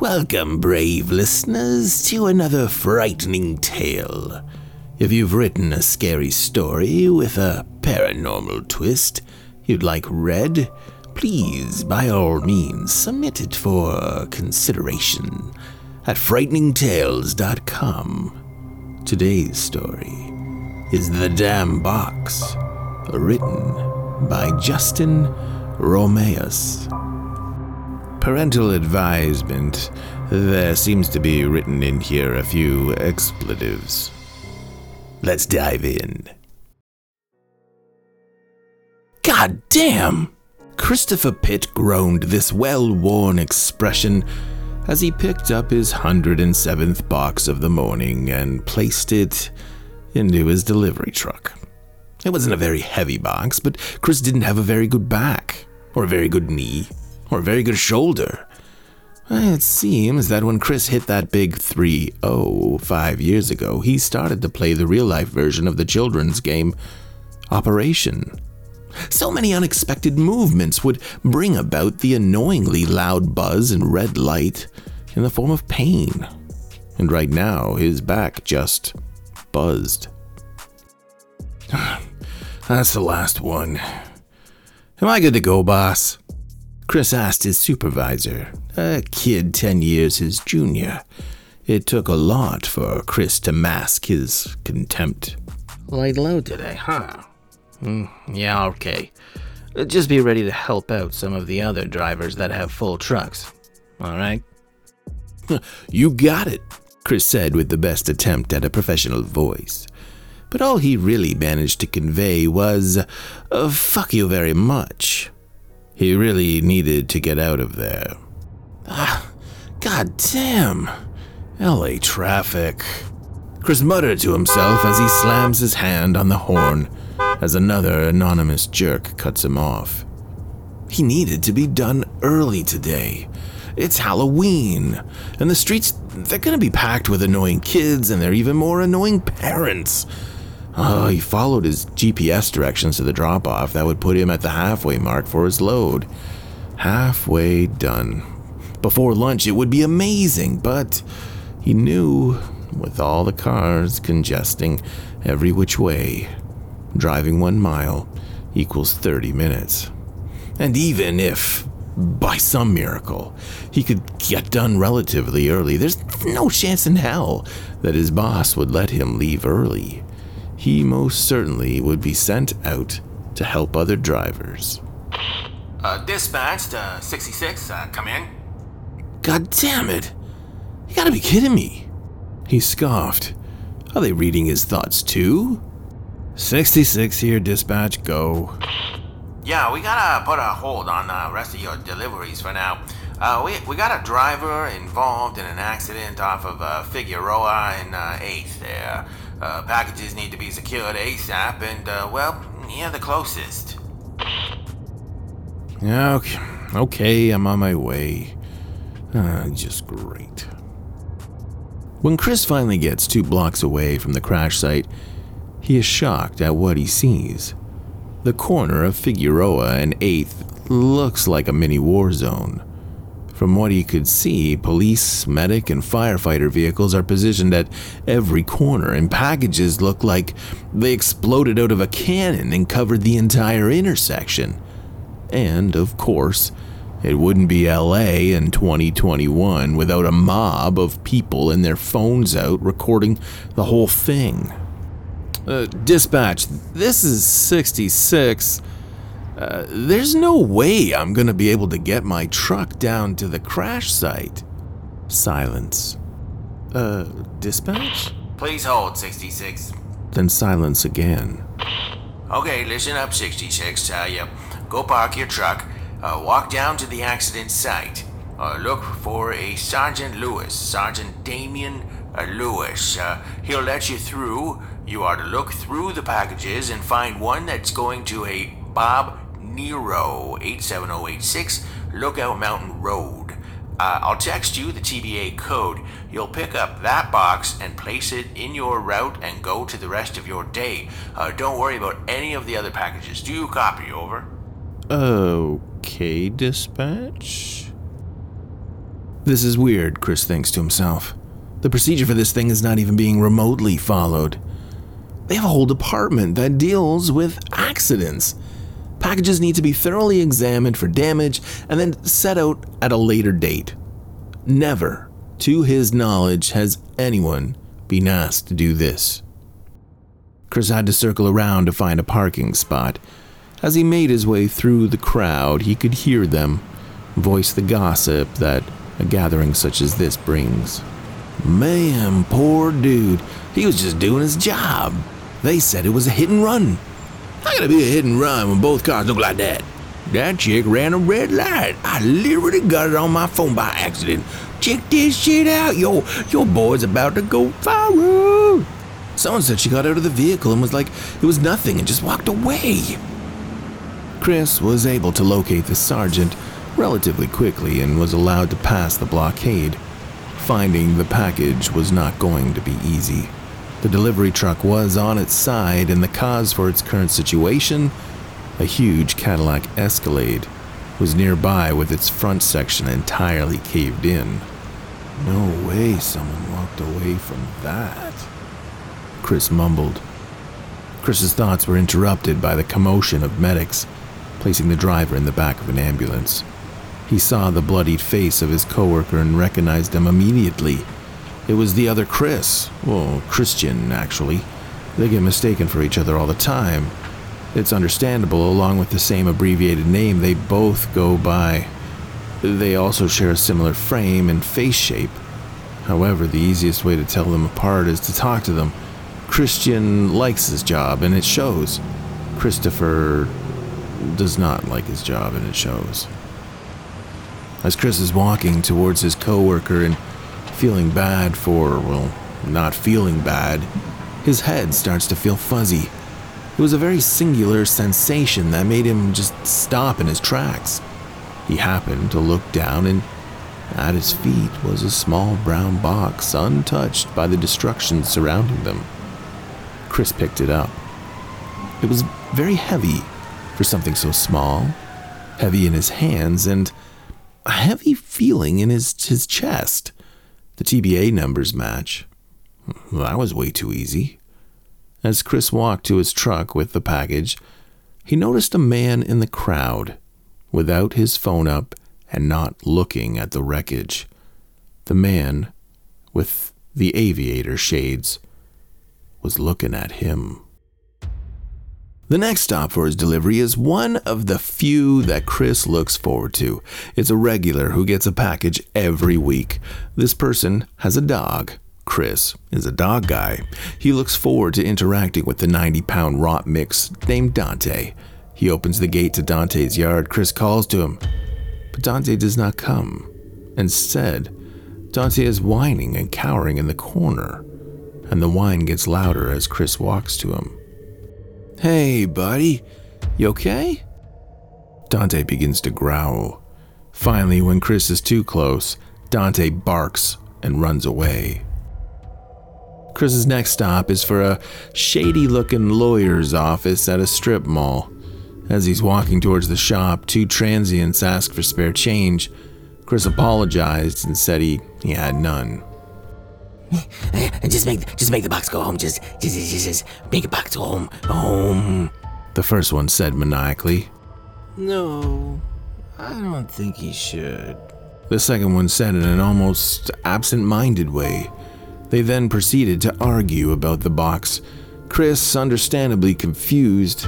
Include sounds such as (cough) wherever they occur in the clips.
Welcome, brave listeners, to another frightening tale. If you've written a scary story with a paranormal twist you'd like read, please, by all means, submit it for consideration at frighteningtales.com. Today's story is The Damned Box, written by Justan Romias. Parental advisement. There seems to be written in here a few expletives. Let's dive in. God damn! Christopher Pitt groaned this well worn expression as he picked up his 107th box of the morning and placed it into his delivery truck. It wasn't a very heavy box, but Chris didn't have a very good back, or a very good knee, or a very good shoulder. It seems that when Chris hit that big 3 0 five years ago, he started to play the real life version of the children's game Operation. So many unexpected movements would bring about the annoyingly loud buzz and red light in the form of pain. And right now, his back just buzzed. (sighs) That's the last one. Am I good to go, boss? Chris asked his supervisor, a kid 10 years his junior. It took a lot for Chris to mask his contempt. Light low today, huh? Mm, yeah, okay. Just be ready to help out some of the other drivers that have full trucks. Alright? (laughs) You got it, Chris said with the best attempt at a professional voice. But all he really managed to convey was, uh, fuck you very much. He really needed to get out of there. Ah, God damn! LA traffic. Chris muttered to himself as he slams his hand on the horn as another anonymous jerk cuts him off. He needed to be done early today. It's Halloween, and the streets, they're gonna be packed with annoying kids and they're even more annoying parents. Oh, he followed his GPS directions to the drop off that would put him at the halfway mark for his load. Halfway done. Before lunch, it would be amazing, but he knew, with all the cars congesting every which way, driving one mile equals 30 minutes. And even if, by some miracle, he could get done relatively early, there's no chance in hell that his boss would let him leave early he most certainly would be sent out to help other drivers. Uh, dispatch to 66, uh, come in. God damn it! You gotta be kidding me! He scoffed. Are they reading his thoughts too? 66 here, dispatch, go. Yeah, we gotta put a hold on the rest of your deliveries for now. Uh, we, we got a driver involved in an accident off of uh, Figueroa and uh, 8th there. Uh, packages need to be secured ASAP, and, uh, well, yeah, the closest. Okay, okay, I'm on my way. Uh, just great. When Chris finally gets two blocks away from the crash site, he is shocked at what he sees. The corner of Figueroa and 8th looks like a mini war zone. From what he could see, police, medic, and firefighter vehicles are positioned at every corner, and packages look like they exploded out of a cannon and covered the entire intersection. And, of course, it wouldn't be LA in 2021 without a mob of people and their phones out recording the whole thing. Uh, dispatch, this is 66. Uh, there's no way I'm gonna be able to get my truck down to the crash site. Silence. Uh, dispatch? Please hold, 66. Then silence again. Okay, listen up, 66. tell you go park your truck, uh, walk down to the accident site. Uh, look for a Sergeant Lewis, Sergeant Damien uh, Lewis. Uh, he'll let you through. You are to look through the packages and find one that's going to a Bob Nero 87086 Lookout Mountain Road. Uh, I'll text you the TBA code. You'll pick up that box and place it in your route and go to the rest of your day. Uh, don't worry about any of the other packages. Do you copy? Over. Okay, dispatch. This is weird, Chris thinks to himself. The procedure for this thing is not even being remotely followed. They have a whole department that deals with accidents. Packages need to be thoroughly examined for damage and then set out at a later date. Never, to his knowledge, has anyone been asked to do this. Chris had to circle around to find a parking spot. As he made his way through the crowd, he could hear them voice the gossip that a gathering such as this brings. Man, poor dude. He was just doing his job. They said it was a hit and run. How it be a hit and run when both cars look like that? That chick ran a red light. I literally got it on my phone by accident. Check this shit out. Yo, your boy's about to go viral. Someone said she got out of the vehicle and was like, it was nothing and just walked away. Chris was able to locate the sergeant relatively quickly and was allowed to pass the blockade. Finding the package was not going to be easy. The delivery truck was on its side, and the cause for its current situation, a huge Cadillac Escalade, was nearby with its front section entirely caved in. No way someone walked away from that. Chris mumbled. Chris's thoughts were interrupted by the commotion of medics, placing the driver in the back of an ambulance. He saw the bloodied face of his coworker and recognized him immediately it was the other Chris. Well, Christian, actually. They get mistaken for each other all the time. It's understandable, along with the same abbreviated name, they both go by. They also share a similar frame and face shape. However, the easiest way to tell them apart is to talk to them. Christian likes his job, and it shows. Christopher does not like his job, and it shows. As Chris is walking towards his coworker and feeling bad for, well, not feeling bad, his head starts to feel fuzzy. It was a very singular sensation that made him just stop in his tracks. He happened to look down, and at his feet was a small brown box untouched by the destruction surrounding them. Chris picked it up. It was very heavy for something so small, heavy in his hands, and a heavy feeling in his, his chest. The TBA numbers match. That was way too easy. As Chris walked to his truck with the package, he noticed a man in the crowd, without his phone up and not looking at the wreckage. The man, with the aviator shades, was looking at him. The next stop for his delivery is one of the few that Chris looks forward to. It's a regular who gets a package every week. This person has a dog. Chris is a dog guy. He looks forward to interacting with the 90 pound rot mix named Dante. He opens the gate to Dante's yard. Chris calls to him, but Dante does not come. Instead, Dante is whining and cowering in the corner, and the whine gets louder as Chris walks to him. Hey, buddy, you okay? Dante begins to growl. Finally, when Chris is too close, Dante barks and runs away. Chris's next stop is for a shady looking lawyer's office at a strip mall. As he's walking towards the shop, two transients ask for spare change. Chris apologized and said he, he had none. (laughs) just make just make the box go home. Just just just, just make the box go home. Home. The first one said maniacally. No, I don't think he should. The second one said in an almost absent minded way. They then proceeded to argue about the box. Chris, understandably confused,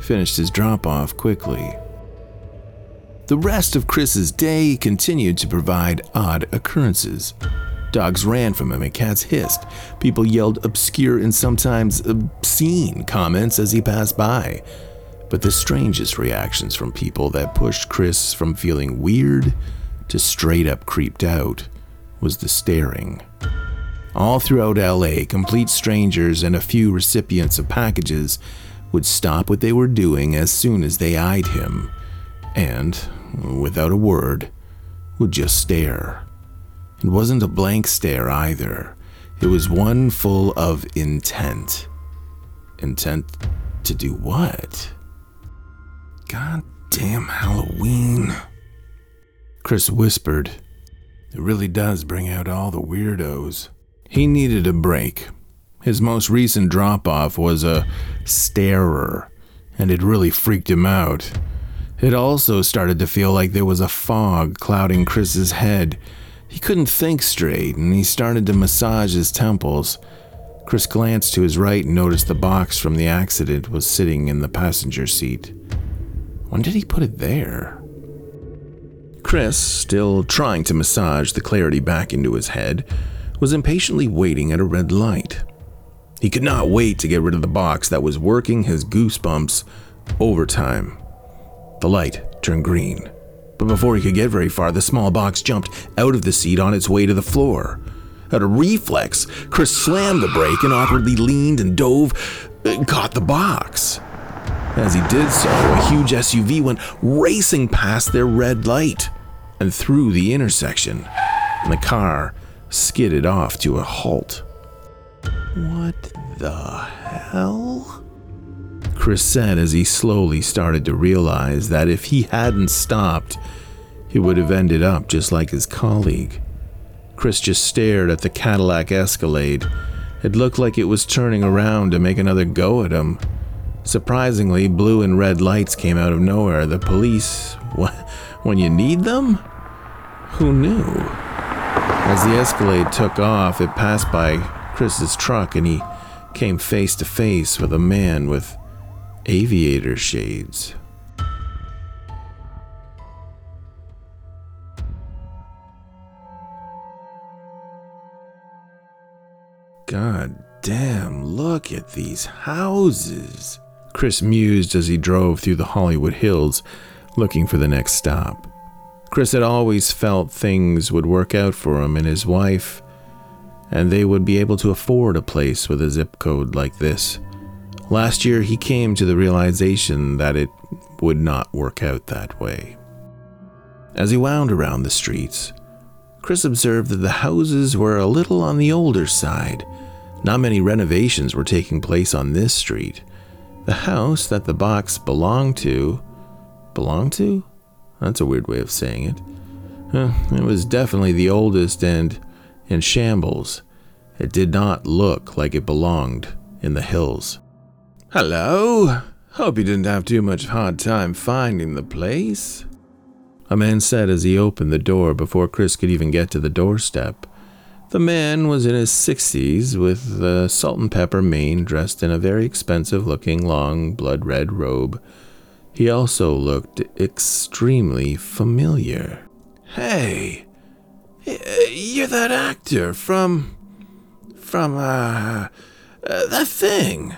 finished his drop off quickly. The rest of Chris's day continued to provide odd occurrences. Dogs ran from him and cats hissed. People yelled obscure and sometimes obscene comments as he passed by. But the strangest reactions from people that pushed Chris from feeling weird to straight up creeped out was the staring. All throughout LA, complete strangers and a few recipients of packages would stop what they were doing as soon as they eyed him, and, without a word, would just stare. It wasn't a blank stare either. It was one full of intent. Intent to do what? God damn Halloween. Chris whispered, It really does bring out all the weirdos. He needed a break. His most recent drop off was a starer, and it really freaked him out. It also started to feel like there was a fog clouding Chris's head. He couldn't think straight, and he started to massage his temples. Chris glanced to his right and noticed the box from the accident was sitting in the passenger seat. When did he put it there? Chris, still trying to massage the clarity back into his head, was impatiently waiting at a red light. He could not wait to get rid of the box that was working his goosebumps overtime. The light turned green, but before he could get very far, the small box jumped out of the seat on its way to the floor. At a reflex, Chris slammed the brake and awkwardly leaned and dove and caught the box. As he did so, a huge SUV went racing past their red light and through the intersection, and the car skidded off to a halt. What the hell? Chris said as he slowly started to realize that if he hadn't stopped, he would have ended up just like his colleague. Chris just stared at the Cadillac Escalade. It looked like it was turning around to make another go at him. Surprisingly, blue and red lights came out of nowhere. The police, (laughs) when you need them? Who knew? As the Escalade took off, it passed by Chris's truck and he came face to face with a man with aviator shades. God damn, look at these houses. Chris mused as he drove through the Hollywood Hills looking for the next stop. Chris had always felt things would work out for him and his wife, and they would be able to afford a place with a zip code like this. Last year, he came to the realization that it would not work out that way. As he wound around the streets, Chris observed that the houses were a little on the older side. Not many renovations were taking place on this street. The house that the box belonged to. belonged to? That's a weird way of saying it. It was definitely the oldest and in shambles. It did not look like it belonged in the hills. Hello. Hope you didn't have too much hard time finding the place. A man said as he opened the door before Chris could even get to the doorstep. The man was in his sixties with a salt and pepper mane dressed in a very expensive looking long blood red robe. He also looked extremely familiar. Hey, you're that actor from. from, uh, uh that thing.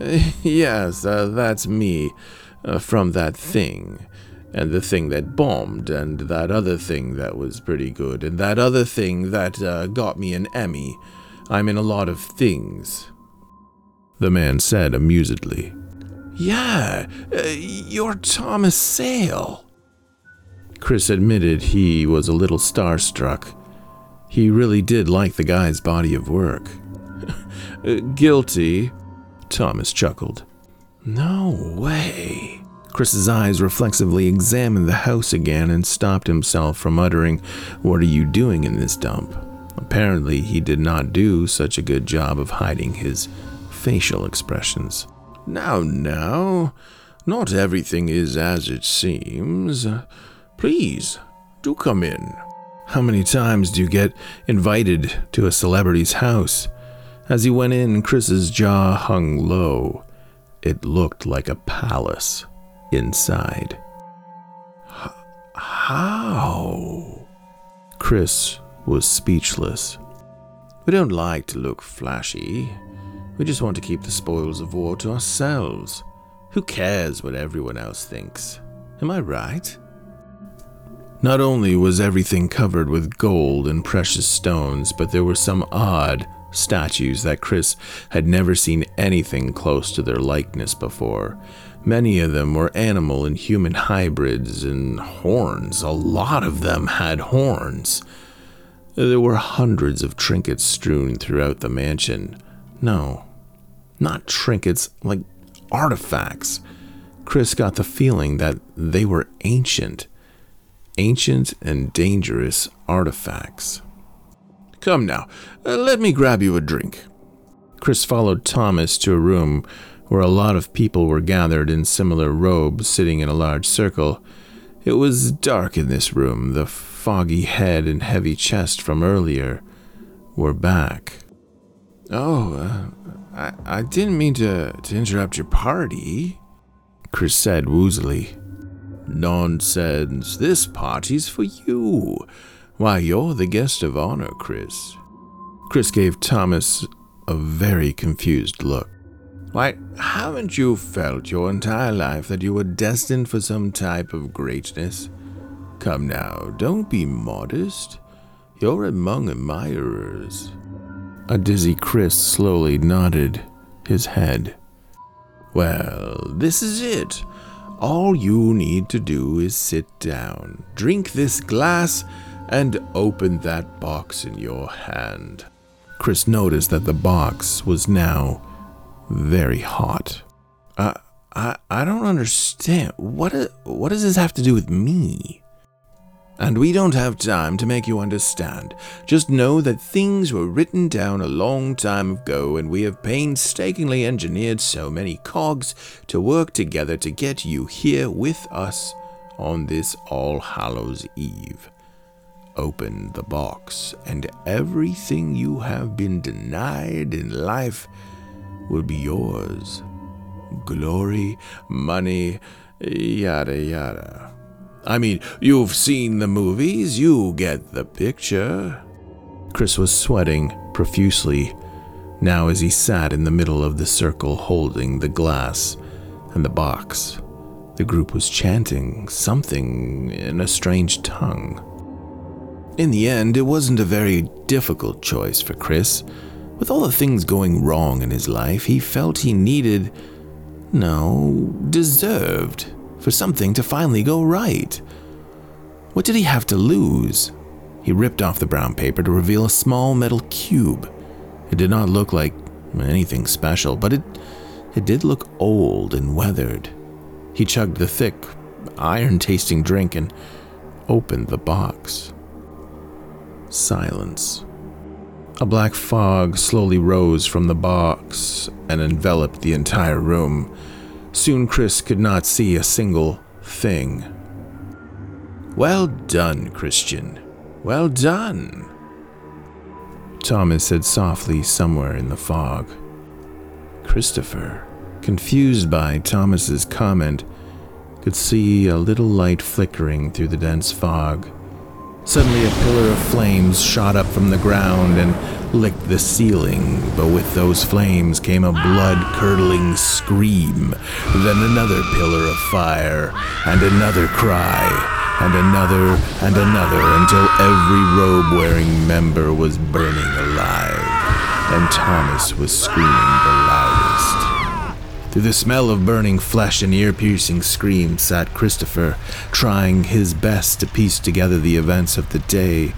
(laughs) yes, uh, that's me, uh, from that thing. And the thing that bombed, and that other thing that was pretty good, and that other thing that uh, got me an Emmy. I'm in a lot of things. The man said amusedly. Yeah, uh, you're Thomas Sale. Chris admitted he was a little starstruck. He really did like the guy's body of work. (laughs) Guilty, Thomas chuckled. No way. Chris's eyes reflexively examined the house again and stopped himself from uttering, What are you doing in this dump? Apparently, he did not do such a good job of hiding his facial expressions. Now, now, not everything is as it seems. Please, do come in. How many times do you get invited to a celebrity's house? As he went in, Chris's jaw hung low. It looked like a palace inside. How? Chris was speechless. We don't like to look flashy. We just want to keep the spoils of war to ourselves. Who cares what everyone else thinks? Am I right? Not only was everything covered with gold and precious stones, but there were some odd statues that Chris had never seen anything close to their likeness before. Many of them were animal and human hybrids and horns. A lot of them had horns. There were hundreds of trinkets strewn throughout the mansion. No, not trinkets, like artifacts. Chris got the feeling that they were ancient. ancient and dangerous artifacts. Come now, uh, let me grab you a drink. Chris followed Thomas to a room where a lot of people were gathered in similar robes, sitting in a large circle. It was dark in this room. The foggy head and heavy chest from earlier were back. Oh, uh, I, I didn't mean to, to interrupt your party, Chris said woozily. Nonsense. This party's for you. Why, you're the guest of honor, Chris. Chris gave Thomas a very confused look. Why, haven't you felt your entire life that you were destined for some type of greatness? Come now, don't be modest. You're among admirers. A dizzy Chris slowly nodded his head. Well, this is it. All you need to do is sit down, drink this glass, and open that box in your hand. Chris noticed that the box was now very hot. Uh, I I don't understand. What what does this have to do with me? And we don't have time to make you understand. Just know that things were written down a long time ago, and we have painstakingly engineered so many cogs to work together to get you here with us on this All Hallows Eve. Open the box, and everything you have been denied in life will be yours. Glory, money, yada yada. I mean, you've seen the movies, you get the picture. Chris was sweating profusely now as he sat in the middle of the circle holding the glass and the box. The group was chanting something in a strange tongue. In the end, it wasn't a very difficult choice for Chris. With all the things going wrong in his life, he felt he needed, no, deserved for something to finally go right. What did he have to lose? He ripped off the brown paper to reveal a small metal cube. It did not look like anything special, but it, it did look old and weathered. He chugged the thick, iron tasting drink and opened the box. Silence. A black fog slowly rose from the box and enveloped the entire room. Soon Chris could not see a single thing. Well done, Christian. Well done. Thomas said softly somewhere in the fog. Christopher, confused by Thomas's comment, could see a little light flickering through the dense fog. Suddenly, a pillar of flames shot up from the ground and licked the ceiling, but with those flames came a blood curdling scream, then another pillar of fire, and another cry, and another and another until every robe wearing member was burning alive, and Thomas was screaming loudest. Through the smell of burning flesh and ear piercing screams sat Christopher, trying his best to piece together the events of the day.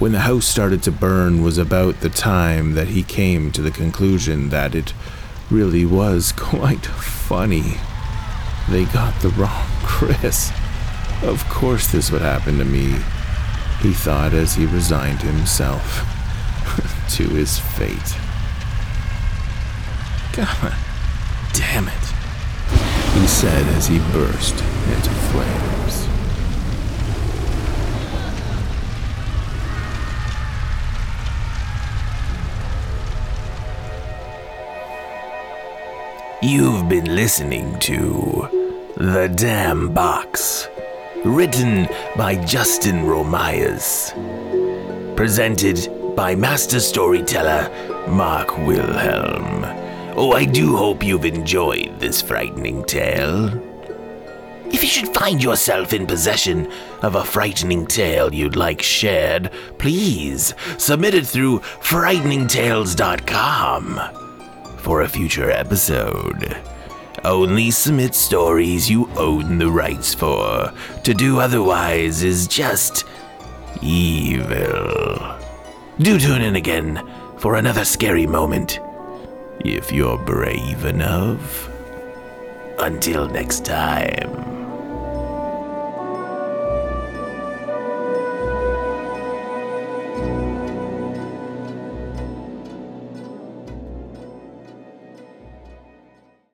When the house started to burn was about the time that he came to the conclusion that it really was (laughs) quite funny. They got the wrong (laughs) Chris. Of course, this would happen to me, he thought as he resigned himself (laughs) to his fate. God damn it, he said as he burst into flames. You've been listening to The Damned Box, written by Justan Romias, presented by master storyteller Mark Wilhelm. Oh, I do hope you've enjoyed this frightening tale. If you should find yourself in possession of a frightening tale you'd like shared, please submit it through frighteningtales.com for a future episode. Only submit stories you own the rights for. To do otherwise is just evil. Do tune in again for another scary moment if you're brave enough. Until next time.